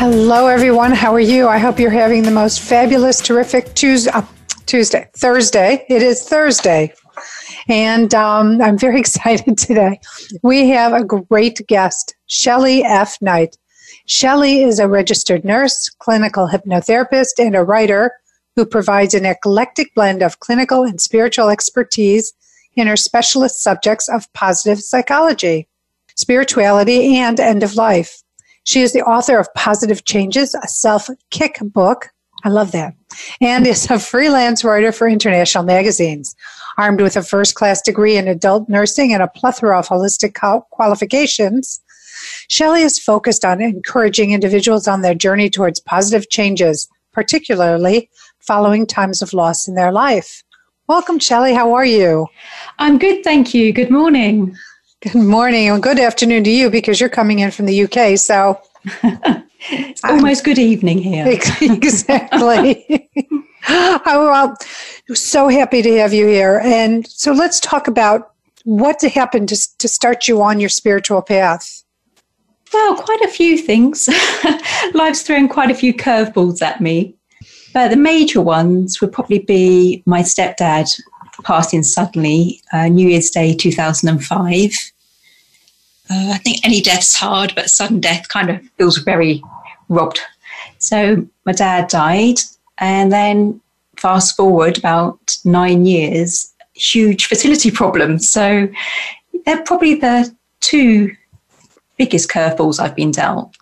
Hello, everyone. How are you? I hope you're having the most fabulous, terrific Tuesday, uh, Tuesday, Thursday. It is Thursday. And um, I'm very excited today. We have a great guest, Shelley F. Knight. Shelley is a registered nurse, clinical hypnotherapist, and a writer who provides an eclectic blend of clinical and spiritual expertise in her specialist subjects of positive psychology, spirituality, and end of life. She is the author of Positive Changes, a self kick book. I love that. And is a freelance writer for international magazines. Armed with a first class degree in adult nursing and a plethora of holistic qualifications, Shelley is focused on encouraging individuals on their journey towards positive changes, particularly following times of loss in their life. Welcome, Shelley. How are you? I'm good, thank you. Good morning. Good morning and good afternoon to you because you're coming in from the UK. So it's almost good evening here. exactly. Oh, I'm so happy to have you here. And so let's talk about what happened to, to start you on your spiritual path. Well, quite a few things. Life's thrown quite a few curveballs at me. But the major ones would probably be my stepdad passing suddenly, uh, New Year's Day 2005. Uh, I think any death's hard, but sudden death kind of feels very robbed. So my dad died, and then fast forward about nine years, huge fertility problems. So they're probably the two biggest curveballs I've been dealt,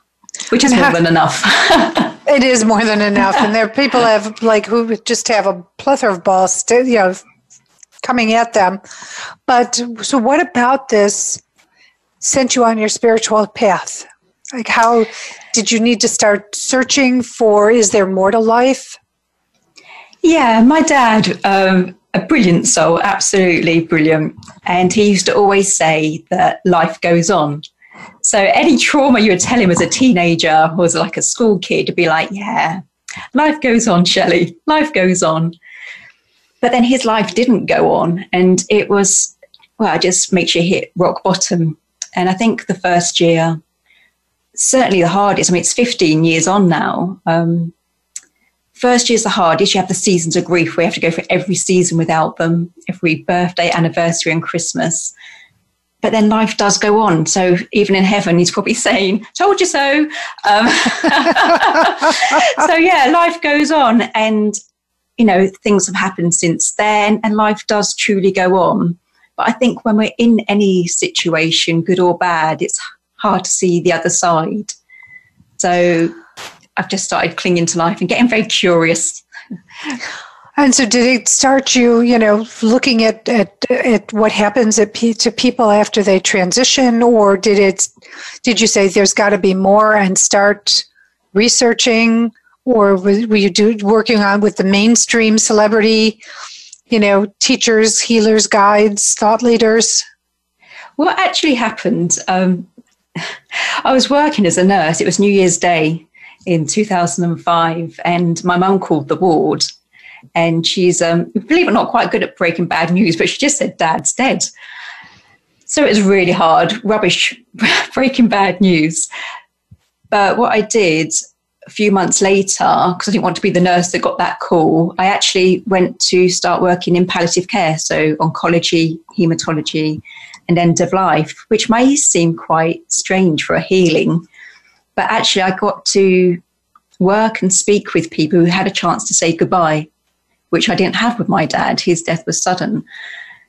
which is more than enough. it is more than enough, and there are people have like who just have a plethora of balls, you know, coming at them. But so, what about this sent you on your spiritual path? Like, how did you need to start searching for? Is there more to life? Yeah, my dad, um, a brilliant soul, absolutely brilliant. And he used to always say that life goes on. So any trauma you would tell him as a teenager was like a school kid to be like, yeah, life goes on, Shelley, life goes on. But then his life didn't go on. And it was, well, it just makes you hit rock bottom. And I think the first year, certainly the hardest, I mean, it's 15 years on now. Um, first year's the hardest. You have the seasons of grief. We have to go through every season without them, every birthday, anniversary, and Christmas. But then life does go on. So even in heaven, he's probably saying, Told you so. Um, so, yeah, life goes on. And you know, things have happened since then and life does truly go on. But I think when we're in any situation, good or bad, it's hard to see the other side. So I've just started clinging to life and getting very curious. And so, did it start you, you know, looking at at, at what happens at, to people after they transition, or did it? Did you say there's got to be more and start researching or were you do, working on with the mainstream celebrity, you know, teachers, healers, guides, thought leaders? What actually happened? Um, I was working as a nurse. It was New Year's Day in 2005, and my mum called the ward. And she's, um, believe it or not, quite good at breaking bad news, but she just said, Dad's dead. So it was really hard, rubbish, breaking bad news. But what I did, a few months later, because I didn't want to be the nurse that got that call, I actually went to start working in palliative care, so oncology, hematology, and end of life, which may seem quite strange for a healing. But actually, I got to work and speak with people who had a chance to say goodbye, which I didn't have with my dad. His death was sudden.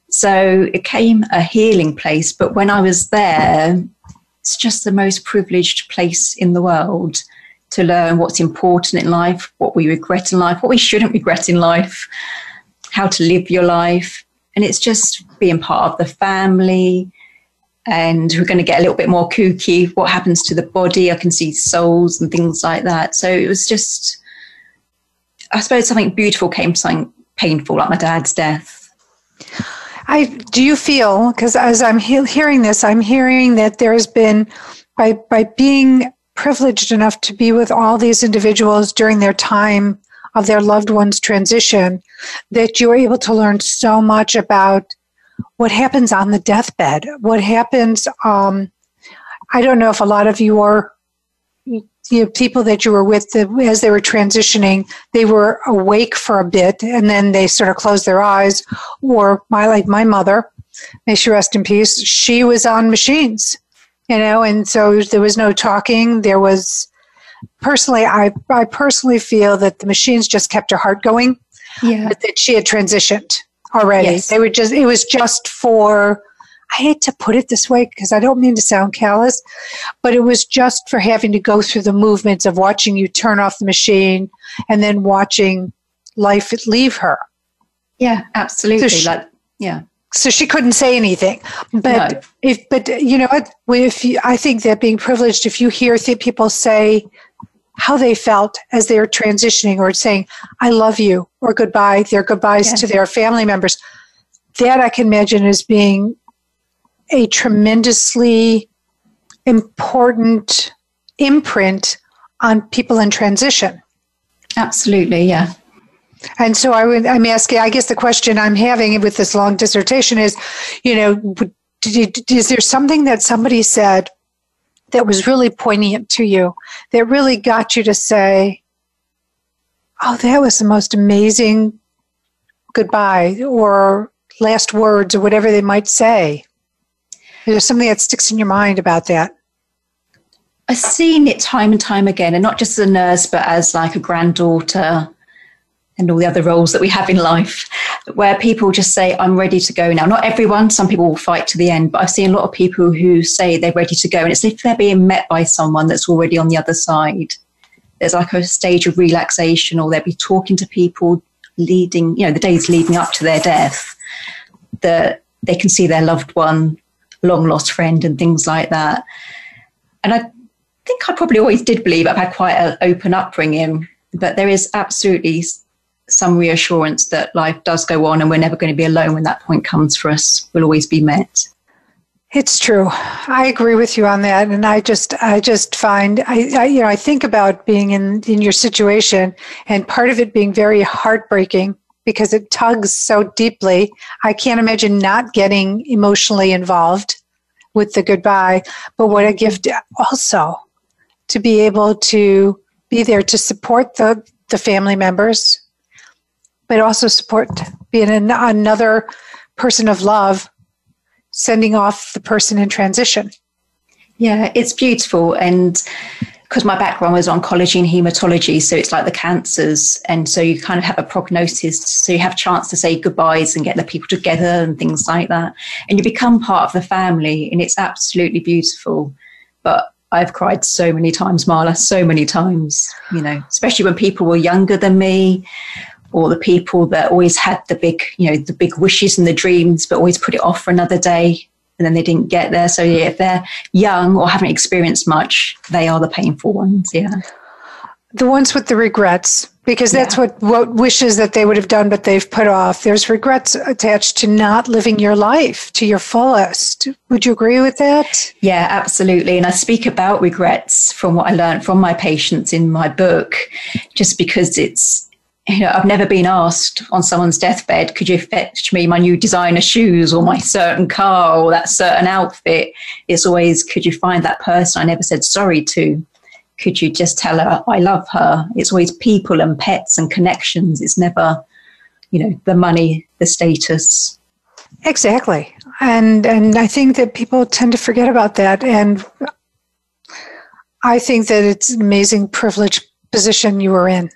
So it came a healing place. But when I was there, it's just the most privileged place in the world to learn what's important in life, what we regret in life, what we shouldn't regret in life, how to live your life. And it's just being part of the family. And we're going to get a little bit more kooky. What happens to the body? I can see souls and things like that. So it was just I suppose something beautiful came to something painful, like my dad's death. I do you feel because as I'm he- hearing this, I'm hearing that there has been by by being privileged enough to be with all these individuals during their time of their loved one's transition, that you're able to learn so much about what happens on the deathbed, what happens. Um, I don't know if a lot of your you know, people that you were with the, as they were transitioning, they were awake for a bit and then they sort of closed their eyes. Or my like my mother, may she rest in peace, she was on machines, you know, and so there was no talking. There was personally, I I personally feel that the machines just kept her heart going. Yeah, but that she had transitioned already. Yes. They were just it was just for I hate to put it this way because I don't mean to sound callous, but it was just for having to go through the movements of watching you turn off the machine and then watching life leave her. Yeah, absolutely. So she, like, yeah. So she couldn't say anything, but no. if, but you know? If you, I think that being privileged, if you hear people say how they felt as they were transitioning or saying, I love you or goodbye, their goodbyes to their family members, that I can imagine as being a tremendously important imprint on people in transition. Absolutely, yeah. And so I would, I'm asking, I guess the question I'm having with this long dissertation is, you know, is there something that somebody said that was really poignant to you, that really got you to say, oh, that was the most amazing goodbye or last words or whatever they might say? Is there something that sticks in your mind about that? I've seen it time and time again, and not just as a nurse, but as like a granddaughter and all the other roles that we have in life, where people just say, I'm ready to go now. Not everyone, some people will fight to the end, but I've seen a lot of people who say they're ready to go, and it's if they're being met by someone that's already on the other side. There's like a stage of relaxation, or they'll be talking to people leading, you know, the days leading up to their death, that they can see their loved one long lost friend and things like that. And I think I probably always did believe I've had quite an open upbringing, but there is absolutely some reassurance that life does go on and we're never going to be alone when that point comes for us. We'll always be met. It's true. I agree with you on that, and I just, I just find, I, I, you know, I think about being in in your situation, and part of it being very heartbreaking because it tugs so deeply. I can't imagine not getting emotionally involved with the goodbye. But what a gift also to be able to be there to support the, the family members, but also support being an, another person of love, sending off the person in transition. Yeah, it's beautiful. And because my background was oncology and hematology, so it's like the cancers, and so you kind of have a prognosis, so you have chance to say goodbyes and get the people together and things like that, and you become part of the family, and it's absolutely beautiful. But I've cried so many times, Marla, so many times, you know, especially when people were younger than me, or the people that always had the big, you know, the big wishes and the dreams, but always put it off for another day and then they didn't get there. So yeah, if they're young or haven't experienced much, they are the painful ones. Yeah. The ones with the regrets, because that's yeah. what, what wishes that they would have done, but they've put off. There's regrets attached to not living your life to your fullest. Would you agree with that? Yeah, absolutely. And I speak about regrets from what I learned from my patients in my book, just because it's you know, I've never been asked on someone's deathbed, could you fetch me my new designer shoes or my certain car or that certain outfit? It's always, could you find that person I never said sorry to? Could you just tell her I love her? It's always people and pets and connections. It's never, you know, the money, the status. Exactly. And and I think that people tend to forget about that. And I think that it's an amazing privileged position you were in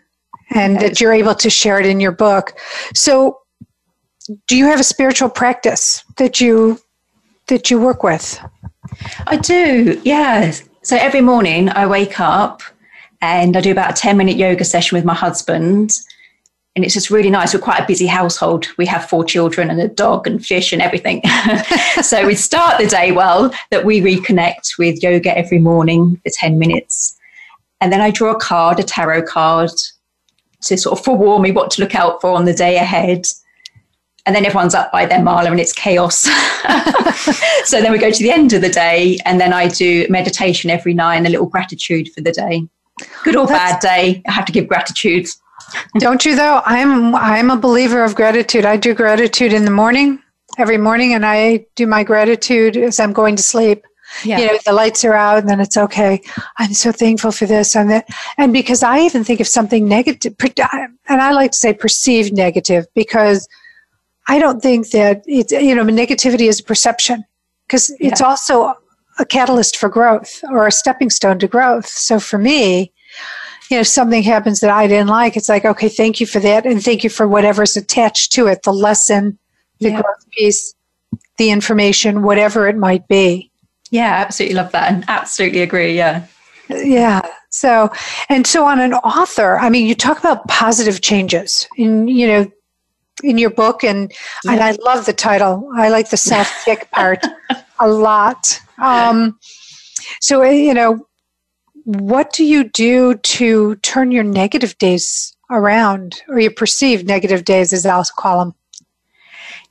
and that you're able to share it in your book. So, do you have a spiritual practice that you that you work with? I do. Yeah. So every morning I wake up and I do about a 10 minute yoga session with my husband. And it's just really nice. We're quite a busy household. We have four children and a dog and fish and everything. so we start the day well, that we reconnect with yoga every morning for 10 minutes. And then I draw a card, a tarot card, to sort of forewarn me what to look out for on the day ahead. And then everyone's up by their Marla and it's chaos. so then we go to the end of the day and then I do meditation every night and a little gratitude for the day. Good or That's, bad day, I have to give gratitude. don't you though? I'm I'm a believer of gratitude. I do gratitude in the morning every morning and I do my gratitude as I'm going to sleep. Yeah. You know, the lights are out and then it's okay. I'm so thankful for this and that. And because I even think of something negative, and I like to say perceived negative because I don't think that it's, you know, negativity is a perception because yeah. it's also a catalyst for growth or a stepping stone to growth. So for me, you know, something happens that I didn't like, it's like, okay, thank you for that. And thank you for whatever's attached to it the lesson, the yeah. growth piece, the information, whatever it might be. Yeah, absolutely love that and absolutely agree. Yeah. Yeah. So, and so on an author, I mean, you talk about positive changes in, you know, in your book and, yeah. and I love the title. I like the self kick part a lot. Um, so, you know, what do you do to turn your negative days around or your perceived negative days, as I'll call them?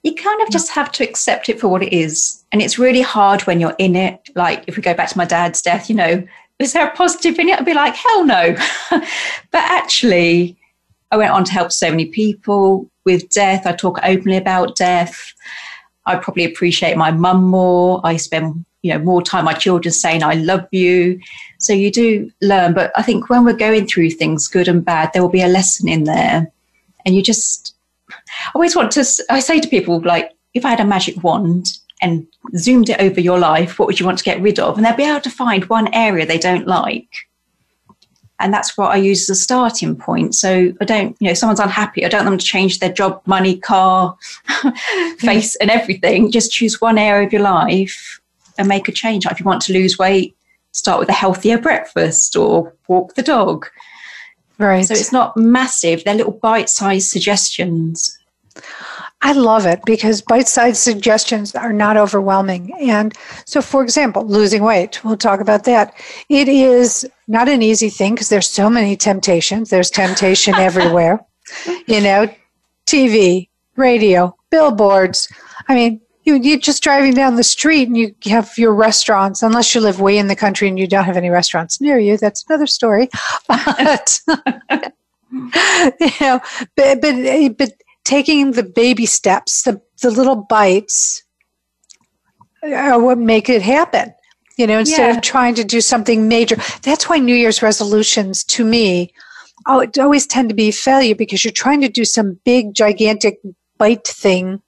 You kind of just have to accept it for what it is. And it's really hard when you're in it. Like if we go back to my dad's death, you know, is there a positive in it? I'd be like, hell no. but actually, I went on to help so many people with death. I talk openly about death. I probably appreciate my mum more. I spend, you know, more time my children saying I love you. So you do learn. But I think when we're going through things, good and bad, there will be a lesson in there. And you just I always want to, I say to people, like, if I had a magic wand and zoomed it over your life, what would you want to get rid of? And they'll be able to find one area they don't like. And that's what I use as a starting point. So I don't, you know, someone's unhappy. I don't want them to change their job, money, car, face, and everything. Just choose one area of your life and make a change. Like if you want to lose weight, start with a healthier breakfast or walk the dog. Right. So it's not massive, they're little bite sized suggestions. I love it because bite sized suggestions are not overwhelming. And so, for example, losing weight, we'll talk about that. It is not an easy thing because there's so many temptations. There's temptation everywhere, you know, TV, radio, billboards. I mean, you, you're just driving down the street and you have your restaurants, unless you live way in the country and you don't have any restaurants near you. That's another story. But, you know, but, but, but taking the baby steps, the, the little bites, are what make it happen. You know, instead yeah. of trying to do something major. That's why New Year's resolutions, to me, always tend to be failure because you're trying to do some big, gigantic bite thing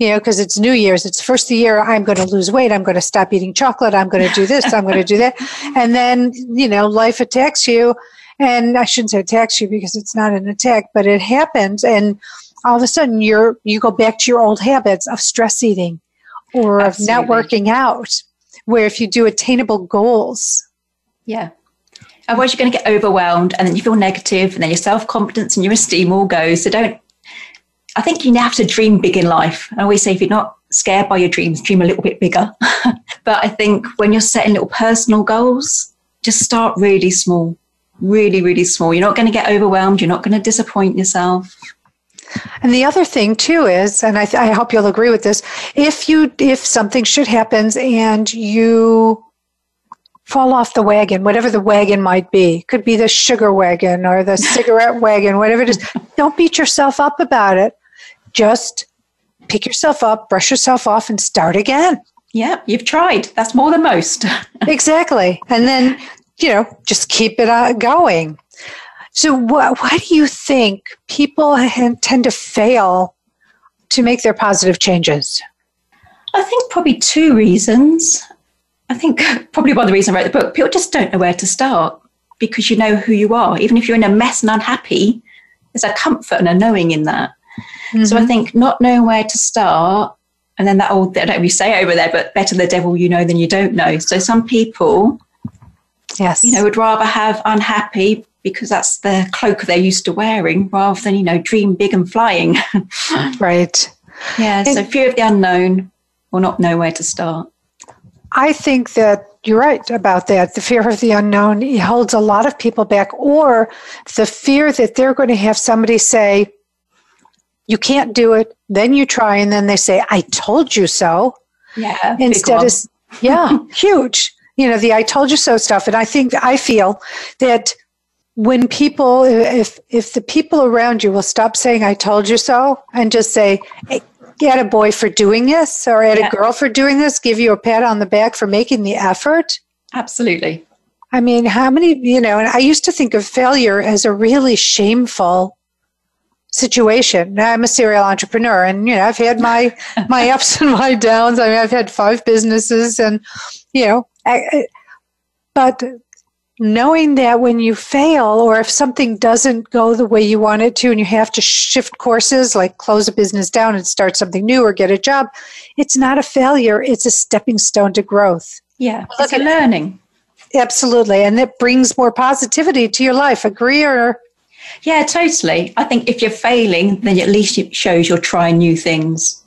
you know, because it's New Year's, it's first of the year, I'm going to lose weight, I'm going to stop eating chocolate, I'm going to do this, I'm going to do that. And then, you know, life attacks you. And I shouldn't say attacks you because it's not an attack, but it happens. And all of a sudden you're, you go back to your old habits of stress eating or Absolutely. of not working out, where if you do attainable goals. Yeah. Otherwise, you're going to get overwhelmed and then you feel negative and then your self confidence and your esteem all goes. So don't I think you have to dream big in life. I always say if you're not scared by your dreams, dream a little bit bigger. but I think when you're setting little personal goals, just start really small, really, really small. You're not going to get overwhelmed. You're not going to disappoint yourself. And the other thing too is, and I, th- I hope you'll agree with this, if you if something should happens and you fall off the wagon, whatever the wagon might be, could be the sugar wagon or the cigarette wagon, whatever it is, don't beat yourself up about it just pick yourself up, brush yourself off, and start again. Yeah, you've tried. That's more than most. exactly. And then, you know, just keep it uh, going. So, wh- why do you think people tend to fail to make their positive changes? I think probably two reasons. I think probably one of the reasons I wrote the book, people just don't know where to start because you know who you are. Even if you're in a mess and unhappy, there's a comfort and a knowing in that. Mm-hmm. So I mm-hmm. think not knowing where to start, and then that old, I don't know if you say over there, but better the devil you know than you don't know. So some people, yes, you know, would rather have unhappy because that's the cloak they're used to wearing rather than, you know, dream big and flying. right. Yeah. So fear of the unknown or not know where to start. I think that you're right about that. The fear of the unknown holds a lot of people back, or the fear that they're going to have somebody say, You can't do it. Then you try, and then they say, I told you so. Yeah. Instead of, yeah, huge. You know, the I told you so stuff. And I think, I feel that when people if if the people around you will stop saying i told you so and just say hey, get a boy for doing this or at yeah. a girl for doing this give you a pat on the back for making the effort. Absolutely. I mean how many you know and i used to think of failure as a really shameful situation. Now i'm a serial entrepreneur and you know i've had my my ups and my downs. I mean i've had five businesses and you know I, but knowing that when you fail or if something doesn't go the way you want it to and you have to shift courses like close a business down and start something new or get a job it's not a failure. It's a stepping stone to growth. Yeah it's a learning. Absolutely. And it brings more positivity to your life. Agree or yeah totally. I think if you're failing then at least it shows you're trying new things.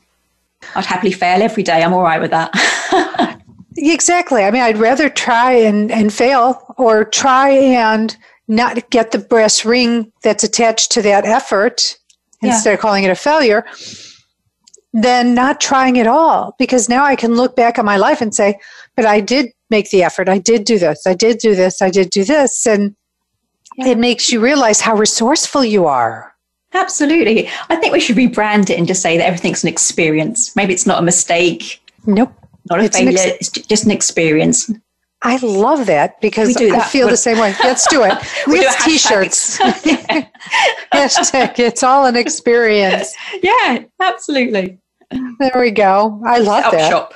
I'd happily fail every day. I'm all right with that Exactly. I mean, I'd rather try and, and fail or try and not get the brass ring that's attached to that effort yeah. instead of calling it a failure than not trying at all. Because now I can look back on my life and say, but I did make the effort. I did do this. I did do this. I did do this. And yeah. it makes you realize how resourceful you are. Absolutely. I think we should rebrand it and just say that everything's an experience. Maybe it's not a mistake. Nope not a it's failure. Ex- it's just an experience. I love that because that. I feel the same way. Let's do it. we have t-shirts. Hashtag, it's all an experience. Yeah, absolutely. There we go. I love that. Shop.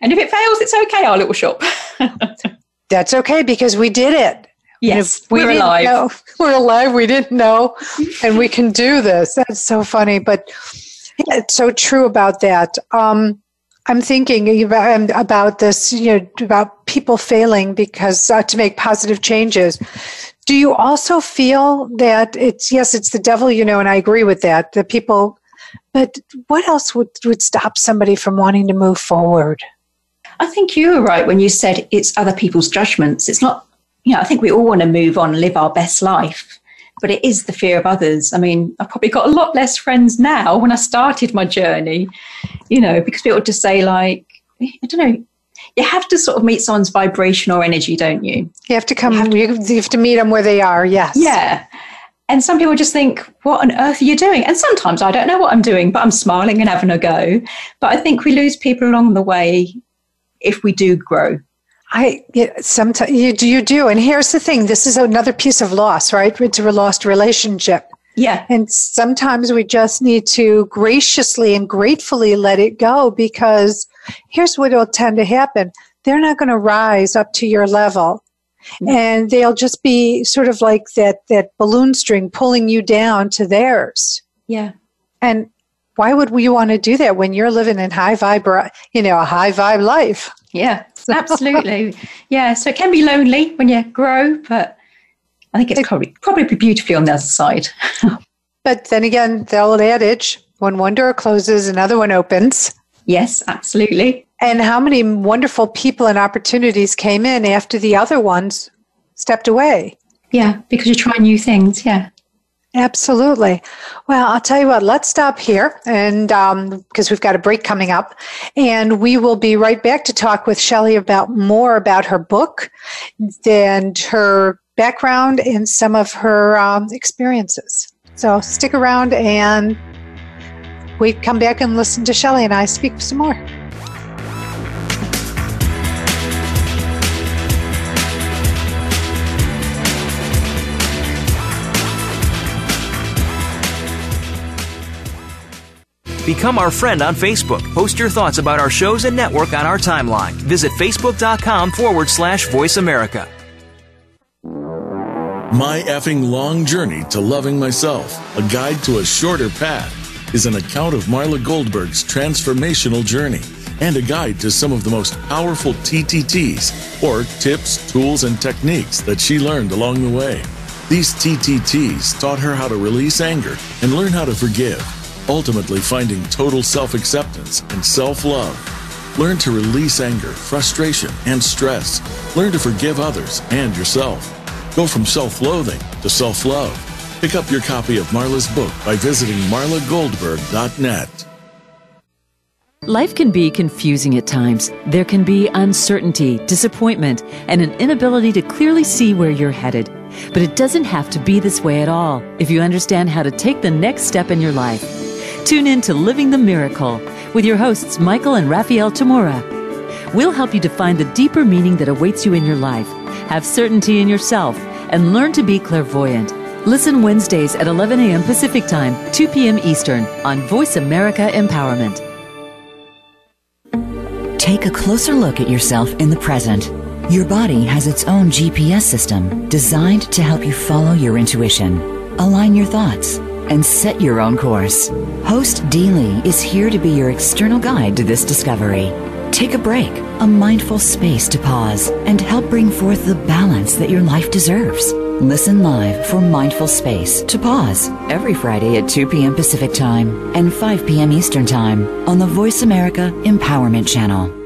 and if it fails, it's okay, our little shop. That's okay because we did it. Yes, we we're alive. Know, we're alive. We didn't know, and we can do this. That's so funny. But it's so true about that. Um, I'm thinking about, about this, you know, about people failing because uh, to make positive changes. Do you also feel that it's yes, it's the devil, you know, and I agree with that. The people, but what else would would stop somebody from wanting to move forward? I think you were right when you said it's other people's judgments. It's not, you know, I think we all want to move on, live our best life but it is the fear of others. I mean, I've probably got a lot less friends now when I started my journey, you know, because people just say, like, I don't know, you have to sort of meet someone's vibration or energy, don't you? You have to come, you have to, you have to meet them where they are, yes. Yeah. And some people just think, what on earth are you doing? And sometimes I don't know what I'm doing, but I'm smiling and having a go. But I think we lose people along the way if we do grow. I sometimes you do, you do, and here's the thing: this is another piece of loss, right? It's a lost relationship. Yeah, and sometimes we just need to graciously and gratefully let it go because here's what will tend to happen: they're not going to rise up to your level, mm-hmm. and they'll just be sort of like that that balloon string pulling you down to theirs. Yeah, and why would we want to do that when you're living in high vibe, you know, a high vibe life? Yeah, absolutely. yeah, so it can be lonely when you grow, but I think it's probably probably beautifully on the other side. but then again, the old adage: when one door closes, another one opens. Yes, absolutely. And how many wonderful people and opportunities came in after the other ones stepped away? Yeah, because you try new things. Yeah. Absolutely. Well, I'll tell you what, let's stop here and because um, we've got a break coming up and we will be right back to talk with Shelley about more about her book and her background and some of her um, experiences. So stick around and we come back and listen to Shelley and I speak some more. Become our friend on Facebook. Post your thoughts about our shows and network on our timeline. Visit facebook.com forward slash voice America. My effing long journey to loving myself, a guide to a shorter path, is an account of Marla Goldberg's transformational journey and a guide to some of the most powerful TTTs, or tips, tools, and techniques that she learned along the way. These TTTs taught her how to release anger and learn how to forgive ultimately finding total self acceptance and self love. Learn to release anger, frustration, and stress. Learn to forgive others and yourself. Go from self loathing to self love. Pick up your copy of Marla's book by visiting marlagoldberg.net. Life can be confusing at times. There can be uncertainty, disappointment, and an inability to clearly see where you're headed. But it doesn't have to be this way at all if you understand how to take the next step in your life. Tune in to Living the Miracle with your hosts, Michael and Raphael Tamura. We'll help you to find the deeper meaning that awaits you in your life, have certainty in yourself, and learn to be clairvoyant. Listen Wednesdays at 11 a.m. Pacific Time, 2 p.m. Eastern on Voice America Empowerment. Take a closer look at yourself in the present. Your body has its own GPS system designed to help you follow your intuition, align your thoughts, and set your own course. Host Dee Lee is here to be your external guide to this discovery. Take a break, a mindful space to pause, and help bring forth the balance that your life deserves. Listen live for Mindful Space to Pause every Friday at 2 p.m. Pacific Time and 5 p.m. Eastern Time on the Voice America Empowerment Channel.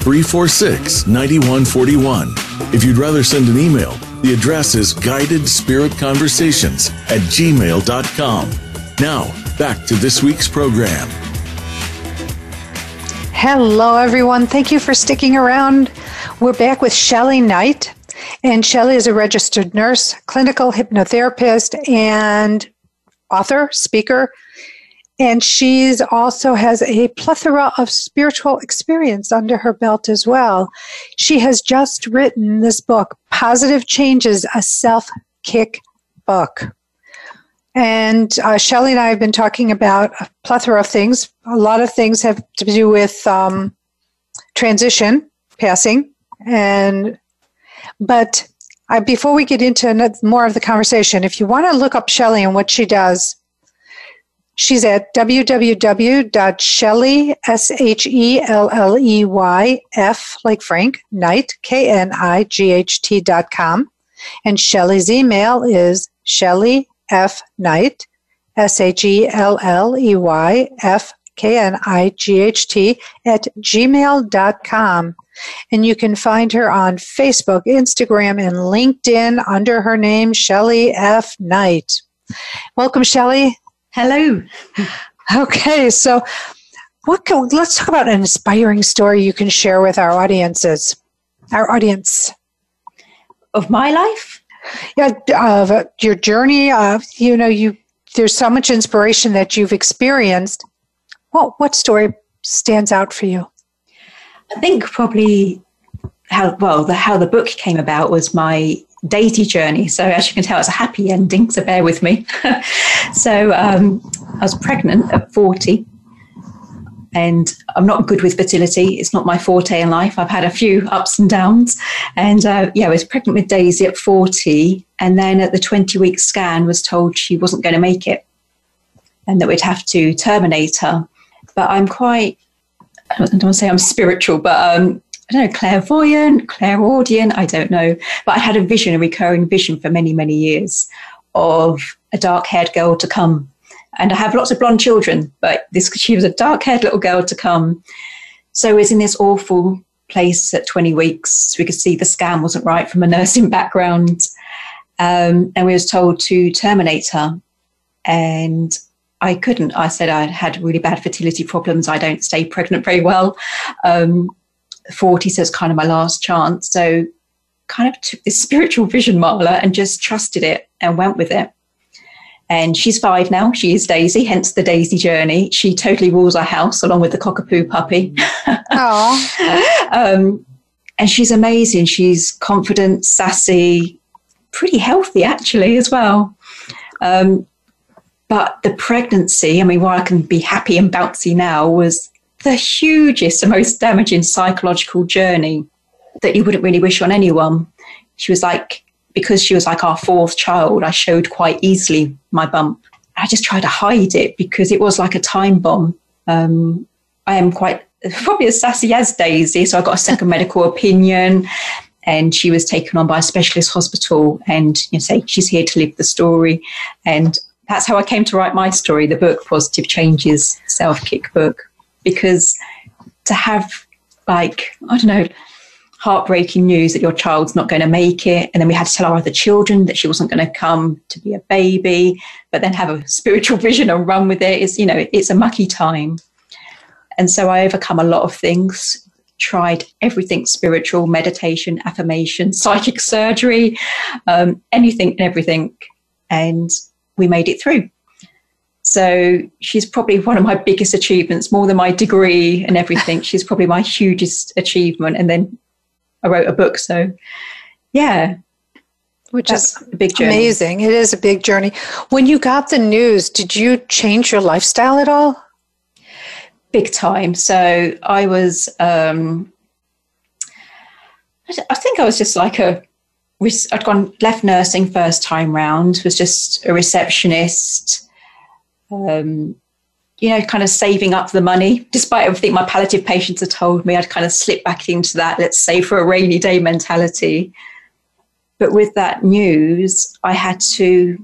346 9141. If you'd rather send an email, the address is guidedspiritconversations at gmail.com. Now, back to this week's program. Hello, everyone. Thank you for sticking around. We're back with Shelley Knight. And Shelley is a registered nurse, clinical hypnotherapist, and author, speaker. And she's also has a plethora of spiritual experience under her belt as well. She has just written this book, Positive Changes, a self kick book. And uh, Shelley and I have been talking about a plethora of things. A lot of things have to do with um, transition, passing, and but I, before we get into more of the conversation, if you want to look up Shelley and what she does, she's at www.shelley, S-H-E-L-L-E-Y, F like Frank, Knight, K-N-I-G-H-T dot com. And Shelley's email is Shelley F. Knight, S H E L L E Y F K N I G H T at gmail.com. And you can find her on Facebook, Instagram, and LinkedIn under her name, Shelley F. Knight. Welcome, Shelley. Hello. Okay, so what can, let's talk about an inspiring story you can share with our audiences, our audience. Of my life? Yeah, of uh, your journey. Of you know, you there's so much inspiration that you've experienced. What what story stands out for you? I think probably how well the how the book came about was my daisy journey. So as you can tell, it's a happy ending. So bear with me. so um, I was pregnant at forty, and I'm not good with fertility. It's not my forte in life. I've had a few ups and downs, and uh, yeah, I was pregnant with Daisy at forty, and then at the twenty week scan was told she wasn't going to make it, and that we'd have to terminate her. But I'm quite I don't want to say I'm spiritual, but um, I don't know, clairvoyant, clairaudient, I don't know. But I had a vision, a recurring vision for many, many years of a dark haired girl to come. And I have lots of blonde children, but this she was a dark haired little girl to come. So I was in this awful place at 20 weeks. We could see the scan wasn't right from a nursing background. Um, and we was told to terminate her. And I couldn't. I said I had really bad fertility problems. I don't stay pregnant very well. Um, 40 so it's kind of my last chance. So kind of took this spiritual vision, Marla, and just trusted it and went with it. And she's five now. She is Daisy, hence the Daisy journey. She totally rules our house along with the cockapoo puppy. um, and she's amazing. She's confident, sassy, pretty healthy actually as well. Um, But the pregnancy, I mean, why I can be happy and bouncy now was the hugest and most damaging psychological journey that you wouldn't really wish on anyone. She was like, because she was like our fourth child, I showed quite easily my bump. I just tried to hide it because it was like a time bomb. Um, I am quite probably as sassy as Daisy, so I got a second medical opinion, and she was taken on by a specialist hospital, and you know, say she's here to live the story, and that's how I came to write my story, the book Positive Changes Self Kick book, because to have like I don't know heartbreaking news that your child's not going to make it. And then we had to tell our other children that she wasn't going to come to be a baby, but then have a spiritual vision and run with it. It's, you know, it's a mucky time. And so I overcome a lot of things, tried everything spiritual, meditation, affirmation, psychic surgery, um, anything and everything. And we made it through. So she's probably one of my biggest achievements, more than my degree and everything. she's probably my hugest achievement. And then I wrote a book. So, yeah. Which is a big journey. amazing. It is a big journey. When you got the news, did you change your lifestyle at all? Big time. So I was, um, I think I was just like a, I'd gone left nursing first time round, was just a receptionist. Um, you know, kind of saving up the money. Despite everything my palliative patients had told me, I'd kind of slip back into that, let's save for a rainy day mentality. But with that news, I had to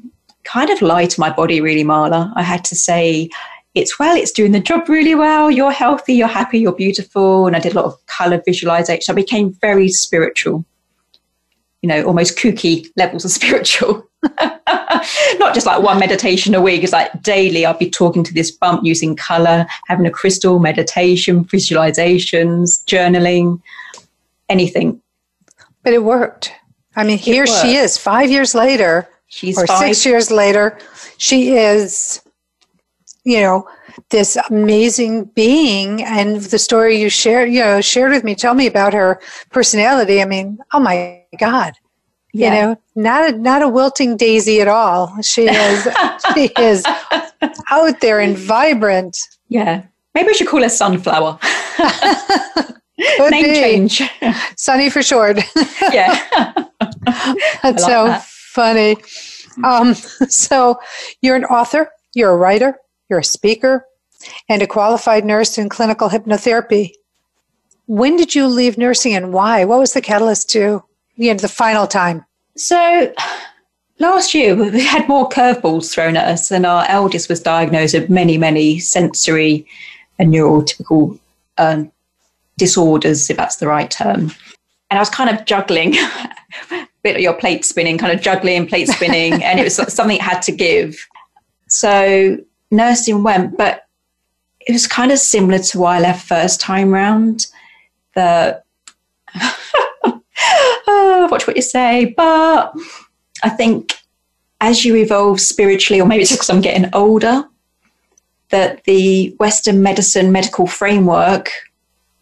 kind of lie to my body, really, Marla. I had to say, it's well, it's doing the job really well. You're healthy, you're happy, you're beautiful. And I did a lot of color visualization. I became very spiritual, you know, almost kooky levels of spiritual. Not just like one meditation a week. It's like daily I'll be talking to this bump using color, having a crystal, meditation, visualizations, journaling, anything. But it worked. I mean, here she is, five years later, She's or five. six years later, she is, you know, this amazing being. And the story you shared, you know, shared with me, tell me about her personality. I mean, oh my God yeah. you know not a not a wilting daisy at all. She is she is out there and vibrant. Yeah. Maybe we should call her sunflower. Name be. change. Sunny for short. Yeah. That's so that. funny. Um, so you're an author you're a writer you're a speaker and a qualified nurse in clinical hypnotherapy. When did you leave nursing and why? What was the catalyst to you know, the final time? So last year we had more curveballs thrown at us, and our eldest was diagnosed with many, many sensory and neurotypical um, disorders, if that's the right term. And I was kind of juggling, a bit of your plate spinning, kind of juggling, plate spinning, and it was something it had to give. So nursing went, but it was kind of similar to why I left first time round. The oh, watch what you say. But I think as you evolve spiritually, or maybe it's because I'm getting older, that the Western medicine medical framework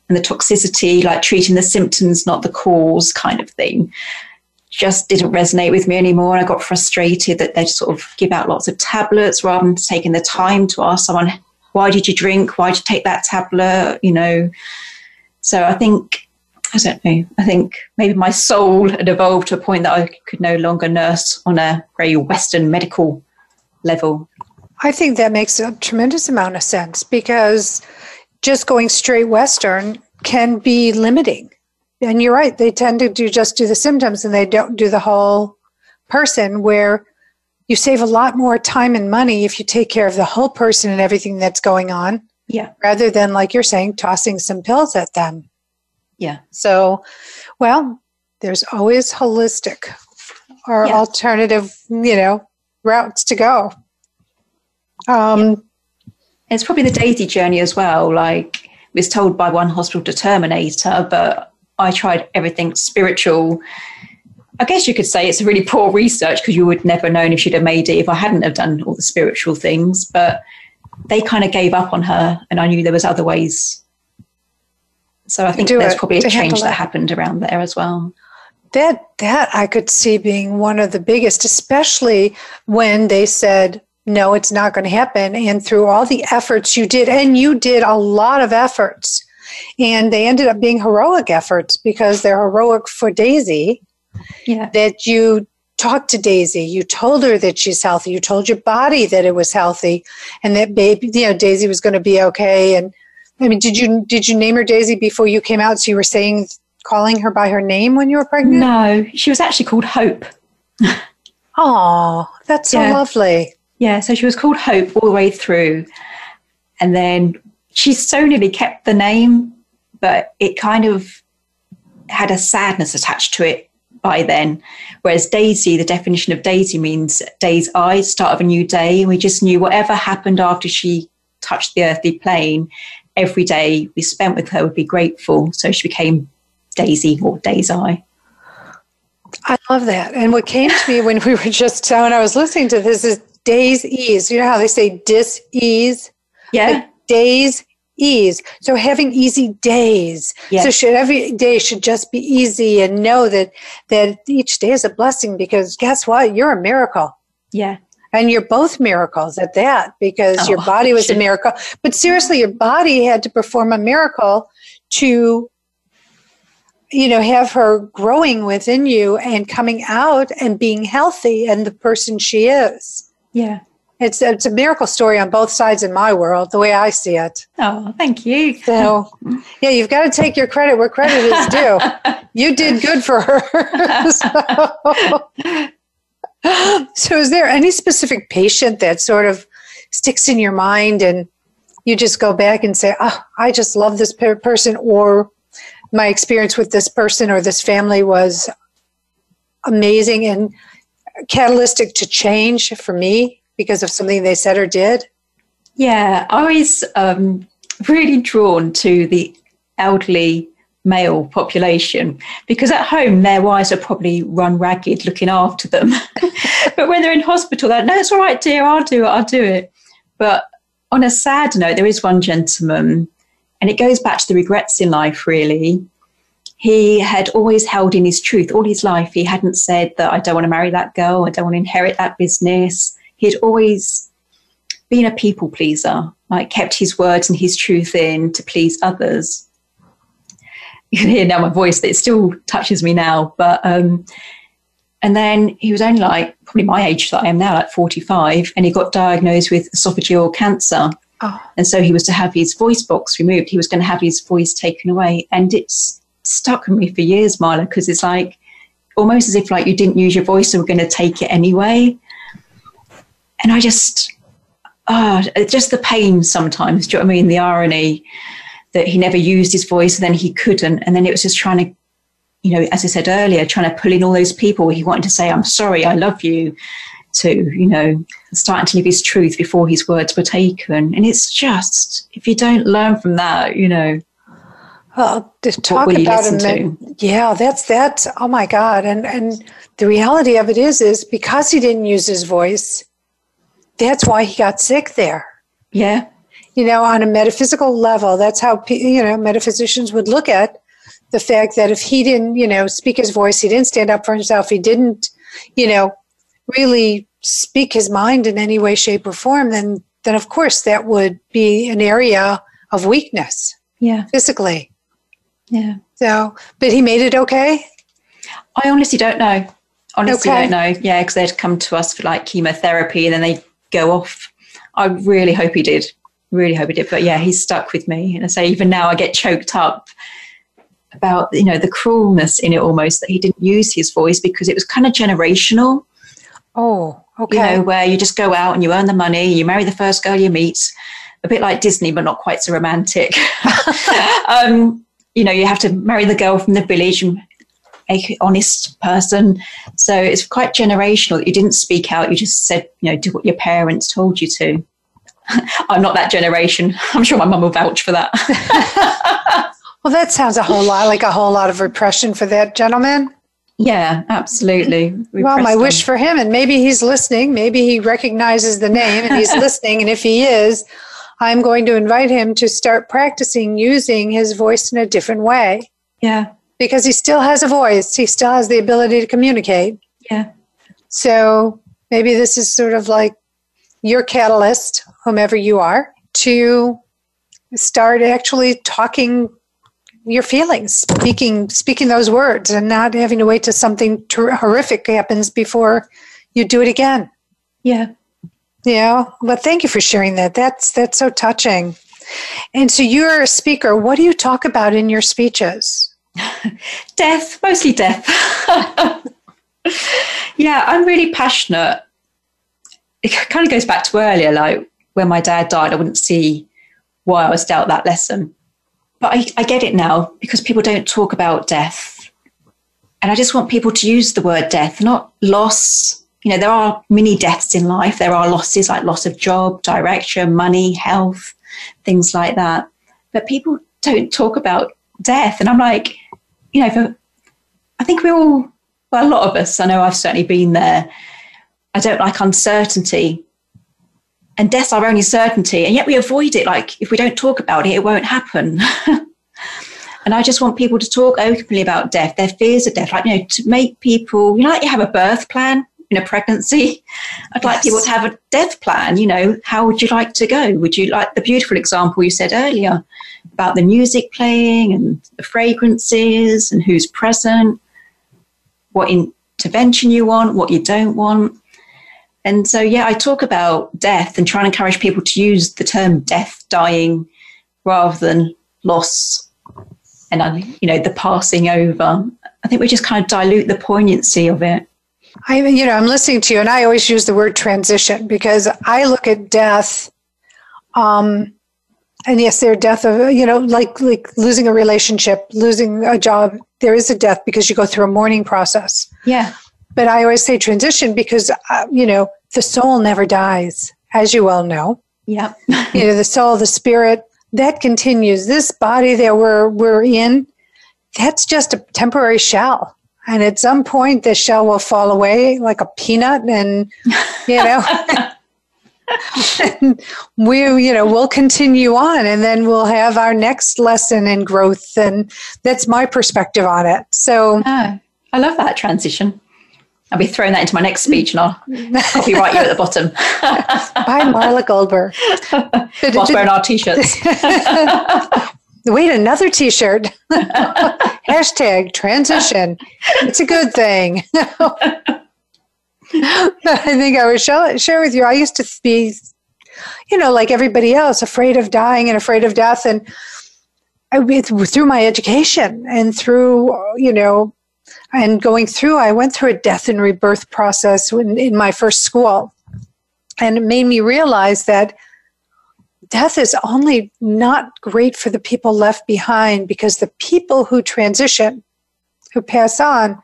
and the toxicity, like treating the symptoms, not the cause kind of thing, just didn't resonate with me anymore. And I got frustrated that they sort of give out lots of tablets rather than taking the time to ask someone, why did you drink? Why did you take that tablet? You know, so I think I don't know. I think maybe my soul had evolved to a point that I could no longer nurse on a very Western medical level. I think that makes a tremendous amount of sense because just going straight Western can be limiting. And you're right, they tend to do just do the symptoms and they don't do the whole person where you save a lot more time and money if you take care of the whole person and everything that's going on. Yeah. Rather than like you're saying, tossing some pills at them. Yeah. So, well, there's always holistic or yeah. alternative, you know, routes to go. Um. It's probably the daisy journey as well. Like, was told by one hospital to terminate her, but I tried everything spiritual. I guess you could say it's a really poor research because you would never known if she'd have made it if I hadn't have done all the spiritual things. But they kind of gave up on her, and I knew there was other ways so I think there's probably a change that happened around there as well. That that I could see being one of the biggest, especially when they said no, it's not going to happen. And through all the efforts you did, and you did a lot of efforts, and they ended up being heroic efforts because they're heroic for Daisy. Yeah. That you talked to Daisy, you told her that she's healthy, you told your body that it was healthy, and that baby, you know, Daisy was going to be okay. And I mean, did you did you name her Daisy before you came out? So you were saying calling her by her name when you were pregnant? No, she was actually called Hope. Oh, that's so Yeah. lovely. Yeah, so she was called Hope all the way through. And then she so nearly kept the name, but it kind of had a sadness attached to it by then. Whereas Daisy, the definition of Daisy means day's eye, start of a new day. And we just knew whatever happened after she touched the earthly plane, every day we spent with her would be grateful. So she became Daisy or Day's Eye. I love that. And what came to me when we were just when I was listening to this is days ease. You know how they say dis ease? Yeah. Like days ease. So having easy days. Yeah. So should every day should just be easy and know that that each day is a blessing because guess what? You're a miracle. Yeah. And you're both miracles at that because your Oh, body was a miracle. But seriously, your body had to perform a miracle to, you know, have her growing within you and coming out and being healthy and the person she is. Yeah. It's, it's a miracle story on both sides in my world, the way I see it. Oh, thank you. So, yeah, you've got to take your credit where credit is due. You did good for her. so, so is there any specific patient that sort of sticks in your mind and you just go back and say, oh, I just love this per- person, or my experience with this person or this family was amazing and catalytic to change for me because of something they said or did? Yeah, I was um, really drawn to the elderly male population because at home their wives are probably run ragged looking after them. but when they're in hospital, they're, no, it's all right, dear, I'll do it, I'll do it. But on a sad note, there is one gentleman, and it goes back to the regrets in life, really. He had always held in his truth all his life. He hadn't said that I don't want to marry that girl, I don't want to inherit that business. He'd always been a people pleaser, like kept his words and his truth in to please others. You can hear now my voice that it still touches me now. But um, and then he was only like probably my age that I am now, like 45, and he got diagnosed with esophageal cancer. Oh. And so he was to have his voice box removed. He was going to have his voice taken away. And it's stuck with me for years, Marla, because it's like almost as if like you didn't use your voice and we're going to take it anyway. And I just, ah, just the pain sometimes. Do you know what I mean? The irony that he never used his voice and then he couldn't. And then it was just trying to, you know, as I said earlier, trying to pull in all those people he wanted to say, I'm sorry, I love you, to, you know, starting to live his truth before his words were taken. And it's just, if you don't learn from that, you know, Well, to talk about him, yeah, that's that. Oh my God! And and the reality of it is, is because he didn't use his voice, that's why he got sick there. yeah, You know, on a metaphysical level, that's how you know metaphysicians would look at the fact that if he didn't, you know, speak his voice, he didn't stand up for himself, he didn't, you know, really speak his mind in any way, shape, or form, then then of course that would be an area of weakness yeah, physically. yeah. So, but he made it okay. I honestly don't know. Honestly, Okay. don't know. Yeah, because they'd come to us for like chemotherapy and then they go off. I really hope he did. Really hope he did. But yeah, he's stuck with me. And I say, even now, I get choked up about you know the cruelness in it almost that he didn't use his voice because it was kind of generational. Oh, okay. You know, where you just go out and you earn the money, you marry the first girl you meet, a bit like Disney, but not quite so romantic. um, you know, you have to marry the girl from the village and make an honest person. So it's quite generational that you didn't speak out, you just said, you know, do what your parents told you to. I'm not that generation. I'm sure my mum will vouch for that. well, that sounds a whole lot like a whole lot of repression for that gentleman. yeah, absolutely. well, my Repressed wish for him, and maybe he's listening. Maybe he recognizes the name and he's listening. And if he is, I'm going to invite him to start practicing using his voice in a different way Yeah, because he still has a voice. He still has the ability to communicate. yeah, So maybe this is sort of like your catalyst, whomever you are, to start actually talking your feelings, speaking speaking those words, and not having to wait till something ter- horrific happens before you do it again. Yeah. Yeah. Well, thank you for sharing that. That's that's so touching. And so you're a speaker. What do you talk about in your speeches? death, mostly death. yeah, I'm really passionate. It kind of goes back to earlier, like when my dad died, I wouldn't see why I was dealt that lesson. But I, I get it now because people don't talk about death. And I just want people to use the word death, not loss. You know, there are many deaths in life. There are losses like loss of job, direction, money, health, things like that. But people don't talk about death. And I'm like, you know, for, I think we're all, well, a lot of us, I know I've certainly been there. I don't like uncertainty. And death's our only certainty. And yet we avoid it. Like, if we don't talk about it, it won't happen. and I just want people to talk openly about death, their fears of death, like, you know, to make people, you know, like you have a birth plan in a pregnancy. I'd like people to have a death plan. You know, how would you like to go? Would you like the beautiful example you said earlier about the music playing and the fragrances and who's present, what intervention you want, what you don't want? And so, yeah, I talk about death and try and encourage people to use the term death, dying, rather than loss and, you know, the passing over. I think we just kind of dilute the poignancy of it. I, mean, you know, I'm listening to you, and I always use the word transition because I look at death, um, and yes, there are death of, you know, like like losing a relationship, losing a job. There is a death because you go through a mourning process. Yeah. But I always say transition because, uh, you know, the soul never dies, as you well know. Yeah. you know, the soul, the spirit, that continues. This body that we're, we're in, that's just a temporary shell. And at some point, the shell will fall away like a peanut, and, you know. we you know we'll continue on and then we'll have our next lesson in growth and that's my perspective on it so oh, i love that transition I'll be throwing that into my next speech and I'll copyright you at the bottom. By Marla Goldberg. Whilst wearing our t-shirts. Wait, another t-shirt. Hashtag transition. It's a good thing. I think I would share, share with you. I used to be, you know, like everybody else, afraid of dying and afraid of death. And I, through my education and through, you know, and going through, I went through a death and rebirth process in, in my first school. And it made me realize that death is only not great for the people left behind because the people who transition, who pass on,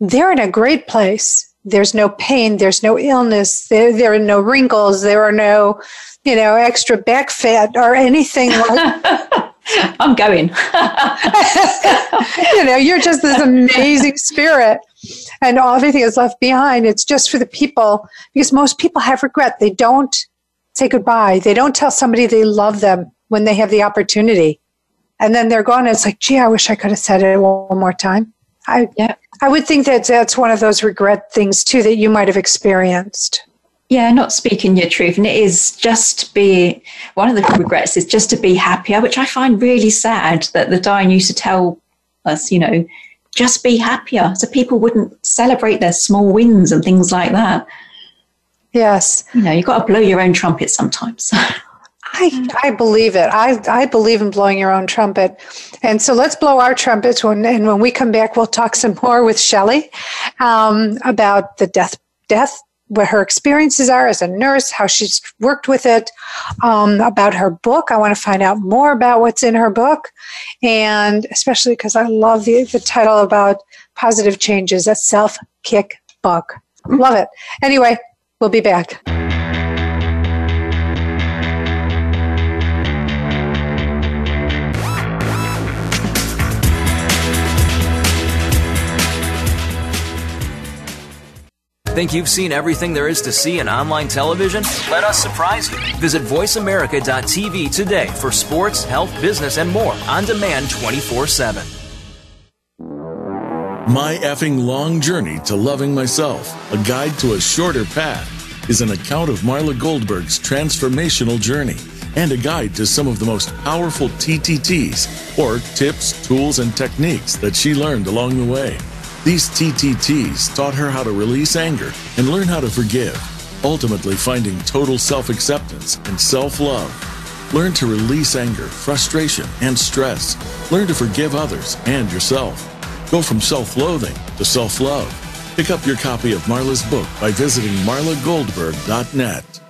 they're in a great place. There's no pain, there's no illness, there, there are no wrinkles, there are no, you know, extra back fat or anything like I'm going. you know, you're just this amazing spirit. And all everything is left behind. It's just for the people because most people have regret. They don't say goodbye. They don't tell somebody they love them when they have the opportunity. And then they're gone. It's like, gee, I wish I could have said it one more time. I, yeah. I would think that that's one of those regret things too that you might have experienced. Yeah, not speaking your truth. And it is just be, one of the regrets is just to be happier, which I find really sad that the dying used to tell us, you know, just be happier. So people wouldn't celebrate their small wins and things like that. Yes. You know, you've got to blow your own trumpet sometimes. I, I believe it. I, I believe in blowing your own trumpet. And so let's blow our trumpets. When, and when we come back, we'll talk some more with Shelley um, about the death, death what her experiences are as a nurse, how she's worked with it, um, about her book. I want to find out more about what's in her book, and especially because I love the, the title about positive changes, a self kick book. Love it. Anyway, we'll be back. Think you've seen everything there is to see in online television? Let us surprise you. Visit VoiceAmerica.tv today for sports, health, business, and more on demand 24 7. My effing long journey to loving myself, a guide to a shorter path is an account of Marla Goldberg's transformational journey and a guide to some of the most powerful TTTs, or tips, tools, and techniques that she learned along the way. These TTTs taught her how to release anger and learn how to forgive, ultimately finding total self acceptance and self love. Learn to release anger, frustration, and stress. Learn to forgive others and yourself. Go from self loathing to self love. Pick up your copy of Marla's book by visiting marlagoldberg.net.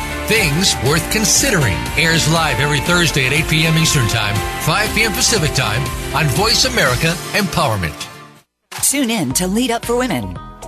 Things Worth Considering airs live every Thursday at 8 p.m. Eastern Time, 5 p.m. Pacific Time on Voice America Empowerment. Tune in to Lead Up for Women.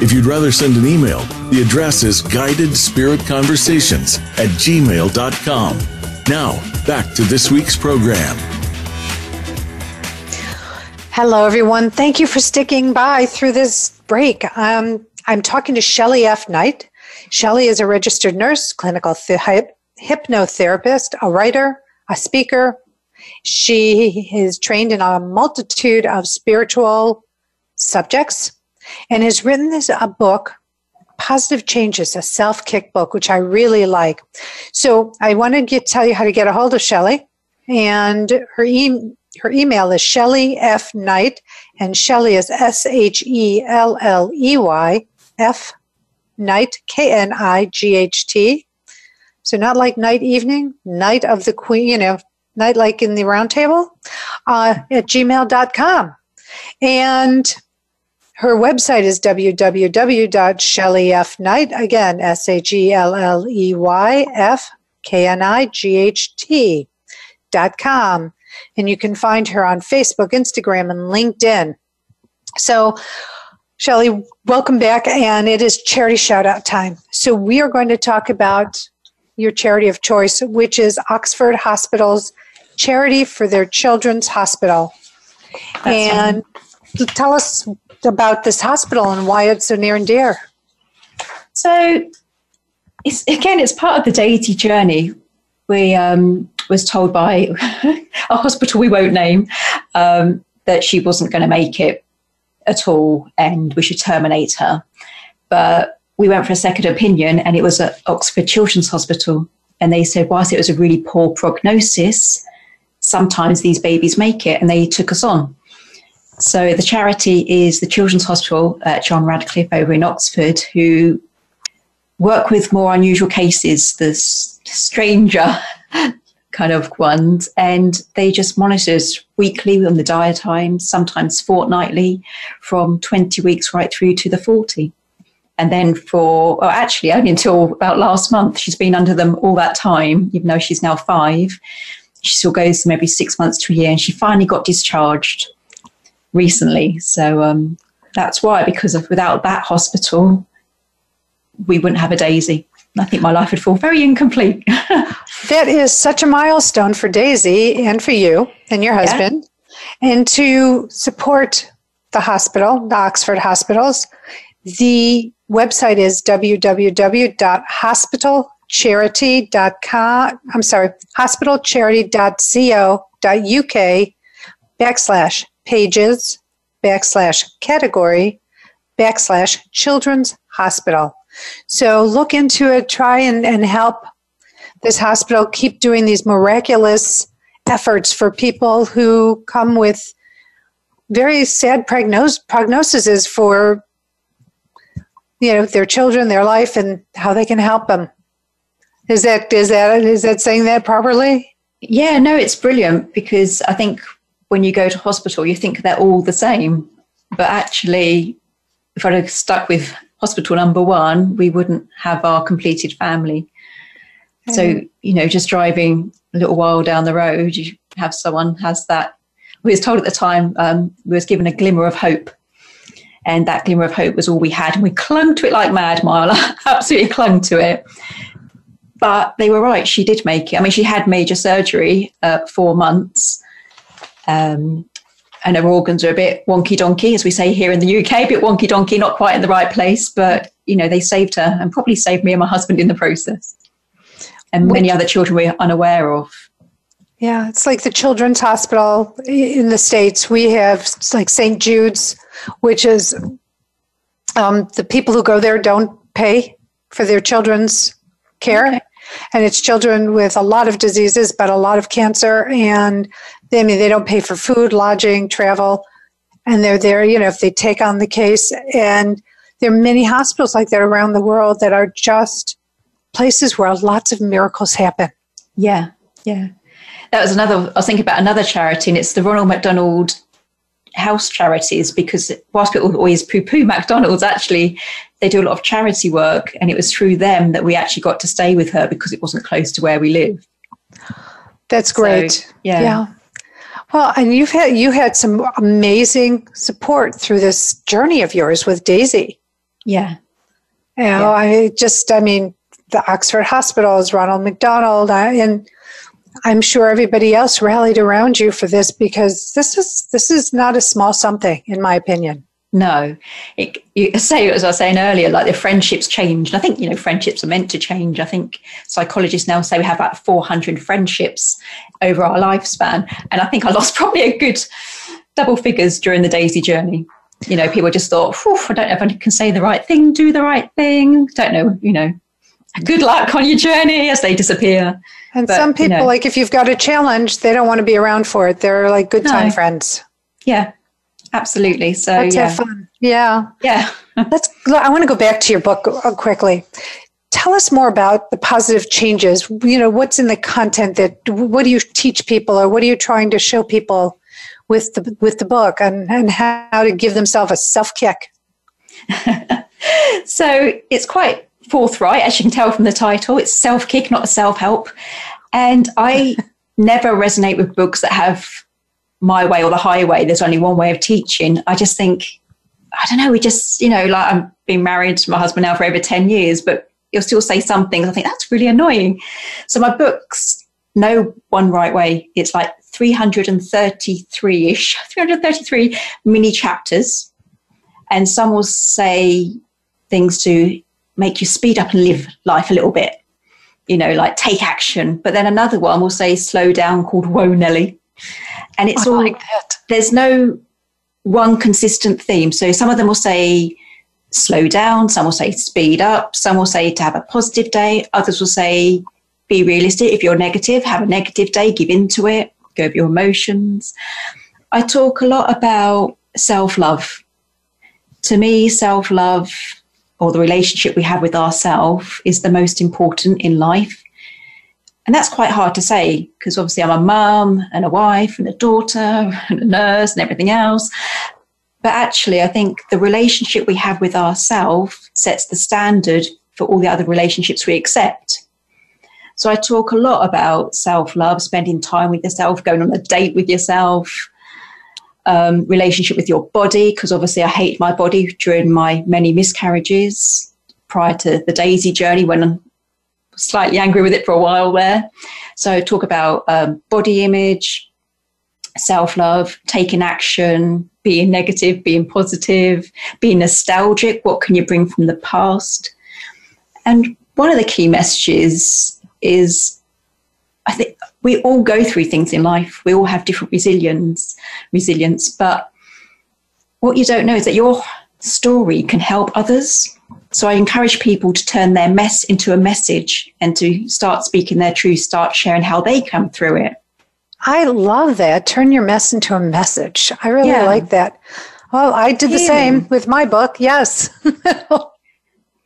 If you'd rather send an email, the address is guidedspiritconversations at gmail.com. Now, back to this week's program. Hello, everyone. Thank you for sticking by through this break. Um, I'm talking to Shelley F. Knight. Shelley is a registered nurse, clinical th- hypnotherapist, a writer, a speaker. She is trained in a multitude of spiritual subjects and has written this a book positive changes a self-kick book which i really like so i want to get, tell you how to get a hold of shelley and her e- her email is Shelley F. Knight, and Shelley is S H E L L E Y F Knight, K N I G H T. So, not like night evening, night of the queen, you know, night like in the round table, uh, at gmail.com. And her website is www.shelleyfknight, again, S H E L L E Y F K N I G H T dot com. And you can find her on Facebook, Instagram, and LinkedIn. So, Shelley, welcome back. And it is charity shout out time. So, we are going to talk about your charity of choice, which is Oxford Hospital's Charity for Their Children's Hospital. That's and right. tell us about this hospital and why it's so near and dear. So, it's again, it's part of the deity journey. We um, was told by a hospital we won't name um, that she wasn't going to make it at all and we should terminate her. But we went for a second opinion and it was at Oxford Children's Hospital. And they said, whilst it was a really poor prognosis, sometimes these babies make it and they took us on. So the charity is the Children's Hospital at John Radcliffe over in Oxford, who work with more unusual cases, the stranger kind of ones, and they just monitored weekly on the diet times, sometimes fortnightly, from 20 weeks right through to the 40. And then for, well, actually, only until about last month, she's been under them all that time, even though she's now five. She still goes them every six months to a year, and she finally got discharged recently. So um, that's why, because of without that hospital, we wouldn't have a Daisy. I think my life would feel very incomplete. that is such a milestone for Daisy and for you and your husband. Yeah. And to support the hospital, the Oxford hospitals, the website is www.hospital hospitalcharity.com, I'm sorry, hospitalcharity.co.uk backslash pages backslash category backslash children's hospital. So look into it, try and, and help this hospital keep doing these miraculous efforts for people who come with very sad prognos- prognoses for you know their children their life and how they can help them is that is that is that saying that properly yeah no it's brilliant because i think when you go to hospital you think they're all the same. But actually if i'd have stuck with hospital number one we wouldn't have our completed family. Mm. so you know just driving a little while down the road you have someone has that. We was told at the time um, we was given a glimmer of hope. And that glimmer of hope was all we had. And we clung to it like mad marla absolutely clung to it. But they were right. She did make it. I mean she had major surgery uh, four months um, and her organs are a bit wonky donkey as we say here in the uk a bit wonky donkey not quite in the right place but you know they saved her and probably saved me and my husband in the process and many other children we're unaware of yeah, it's like the Children's Hospital in the States. We have like St. Jude's, which is um, the people who go there don't pay for their children's care. Okay. And it's children with a lot of diseases, but a lot of cancer. And they, I mean, they don't pay for food, lodging, travel. And they're there, you know, if they take on the case. And there are many hospitals like that around the world that are just places where lots of miracles happen. Yeah, yeah that was another. I was thinking about another charity, and it's the Ronald McDonald House Charities because whilst people always poo-poo McDonald's, actually they do a lot of charity work, and it was through them that we actually got to stay with her because it wasn't close to where we live. That's great. So, yeah. Yeah. Well, and you've had you had some amazing support through this journey of yours with Daisy. Yeah. You know, yeah. I just, I mean, the Oxford Hospitals, Ronald McDonald, uh, and I'm sure everybody else rallied around you for this because this is this is not a small something, in my opinion. No, it, you say as I was saying earlier, like the friendships changed. I think you know friendships are meant to change. I think psychologists now say we have about 400 friendships over our lifespan, and I think I lost probably a good double figures during the Daisy journey. You know, people just thought, I don't know if I can say the right thing, do the right thing. Don't know, you know. Good luck on your journey as they disappear. And but, some people, you know, like if you've got a challenge, they don't want to be around for it. They're like good time no. friends. Yeah, absolutely. So let's yeah. fun. Yeah, yeah. let's. I want to go back to your book uh, quickly. Tell us more about the positive changes. You know, what's in the content that? What do you teach people, or what are you trying to show people with the with the book, and and how to give themselves a self kick? so it's quite forthright, as you can tell from the title. It's self kick, not a self help. And I never resonate with books that have my way or the highway. There's only one way of teaching. I just think, I don't know, we just, you know, like I've been married to my husband now for over 10 years, but you'll still say some things. I think that's really annoying. So my books, no one right way. It's like 333 ish, 333 mini chapters. And some will say things to make you speed up and live life a little bit, you know, like take action. But then another one will say slow down called Whoa Nelly. And it's I all, like there's no one consistent theme. So some of them will say slow down, some will say speed up, some will say to have a positive day, others will say be realistic. If you're negative, have a negative day, give into it, go with your emotions. I talk a lot about self love. To me, self love or the relationship we have with ourselves is the most important in life. And that's quite hard to say because obviously I'm a mum and a wife and a daughter and a nurse and everything else. But actually, I think the relationship we have with ourselves sets the standard for all the other relationships we accept. So I talk a lot about self love, spending time with yourself, going on a date with yourself, um, relationship with your body, because obviously I hate my body during my many miscarriages prior to the Daisy journey when slightly angry with it for a while there. So talk about um, body image, self love, taking action, being negative, being positive, being nostalgic. What can you bring from the past? And one of the key messages is I think we all go through things in life. We all have different resilience, resilience, but what you don't know is that your story can help others. So I encourage people to turn their mess into a message and to start speaking their truth, start sharing how they come through it. I love that. Turn your mess into a message. I really yeah. like that. Well, I did the same with my book. Yes.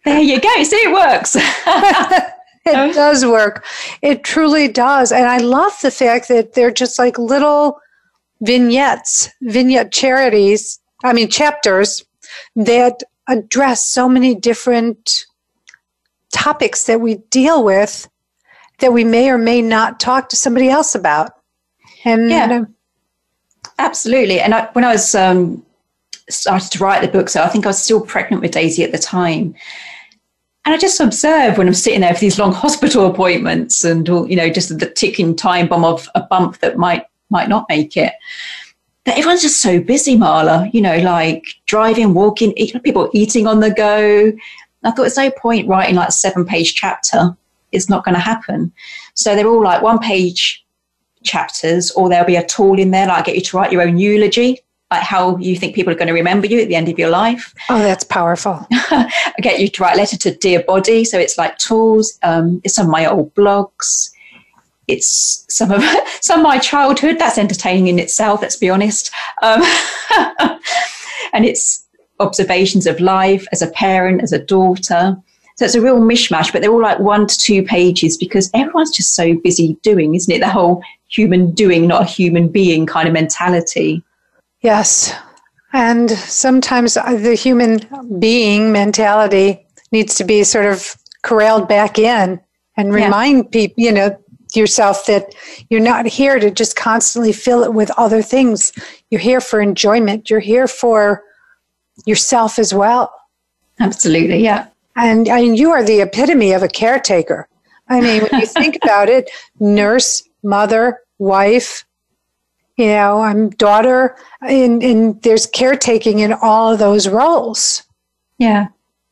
there you go. See, it works. it does work. It truly does. And I love the fact that they're just like little vignettes, vignette charities, I mean, chapters that address so many different topics that we deal with that we may or may not talk to somebody else about. And yeah, know, absolutely. And I, when I was um, started to write the book, so I think I was still pregnant with Daisy at the time. And I just observe when I'm sitting there for these long hospital appointments and you know just the ticking time bomb of a bump that might might not make it. That everyone's just so busy, Marla. You know, like driving, walking, people eating on the go. I thought there's no point writing like a seven page chapter. It's not going to happen. So they're all like one page chapters, or there'll be a tool in there, like get you to write your own eulogy, like how you think people are going to remember you at the end of your life. Oh, that's powerful. I get you to write a letter to dear body. So it's like tools. Um, it's some of my old blogs. It's some of some of my childhood. That's entertaining in itself. Let's be honest. Um, and it's observations of life as a parent, as a daughter. So it's a real mishmash, but they're all like one to two pages because everyone's just so busy doing, isn't it? The whole human doing, not a human being kind of mentality. Yes. And sometimes the human being mentality needs to be sort of corralled back in and remind yeah. people, you know, yourself that you're not here to just constantly fill it with other things. You're here for enjoyment. You're here for yourself as well. Absolutely. Yeah. And I mean, you are the epitome of a caretaker. I mean, when you think about it, nurse, mother, wife, you know, I'm daughter, and, and there's caretaking in all of those roles. Yeah.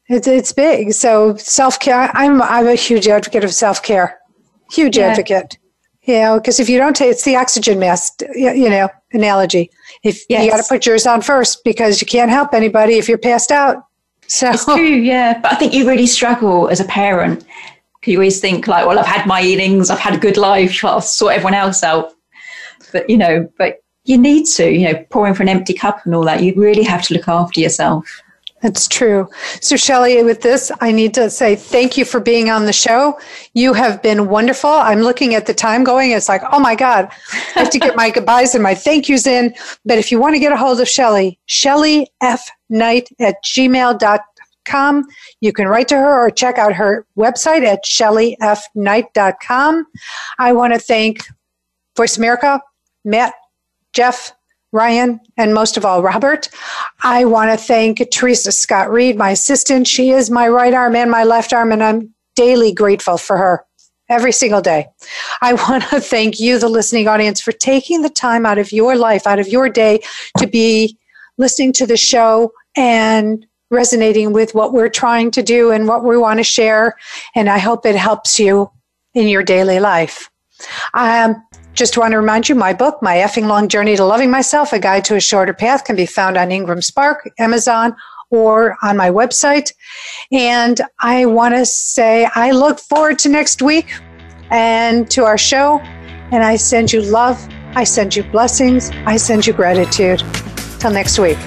It's, it's big. So self care, I'm, I'm a huge advocate of self care, huge yeah. advocate. You know, because if you don't take, it's the oxygen mask, you know, analogy. If yes. you got to put yours on first because you can't help anybody if you're passed out. So it's true, yeah. But I think you really struggle as a parent. You always think like, well, I've had my innings, I've had a good life, I'll sort everyone else out. But you know, but you need to, you know, pouring for an empty cup and all that. You really have to look after yourself. That's true. So, Shelley, with this, I need to say thank you for being on the show. You have been wonderful. I'm looking at the time going, it's like, oh my God, I have to get my goodbyes and my thank yous in. But if you want to get a hold of Shelly, Shelley F. Knight at gmail.com. You can write to her or check out her website at shelleyfknight.com. I want to thank Voice America, Matt, Jeff, Ryan, and most of all, Robert. I want to thank Teresa Scott Reed, my assistant. She is my right arm and my left arm, and I'm daily grateful for her every single day. I want to thank you, the listening audience, for taking the time out of your life, out of your day, to be listening to the show and resonating with what we're trying to do and what we want to share. And I hope it helps you in your daily life. Um, just want to remind you, my book, My Effing Long Journey to Loving Myself, A Guide to a Shorter Path, can be found on Ingram Spark, Amazon, or on my website. And I want to say I look forward to next week and to our show. And I send you love. I send you blessings. I send you gratitude. Till next week.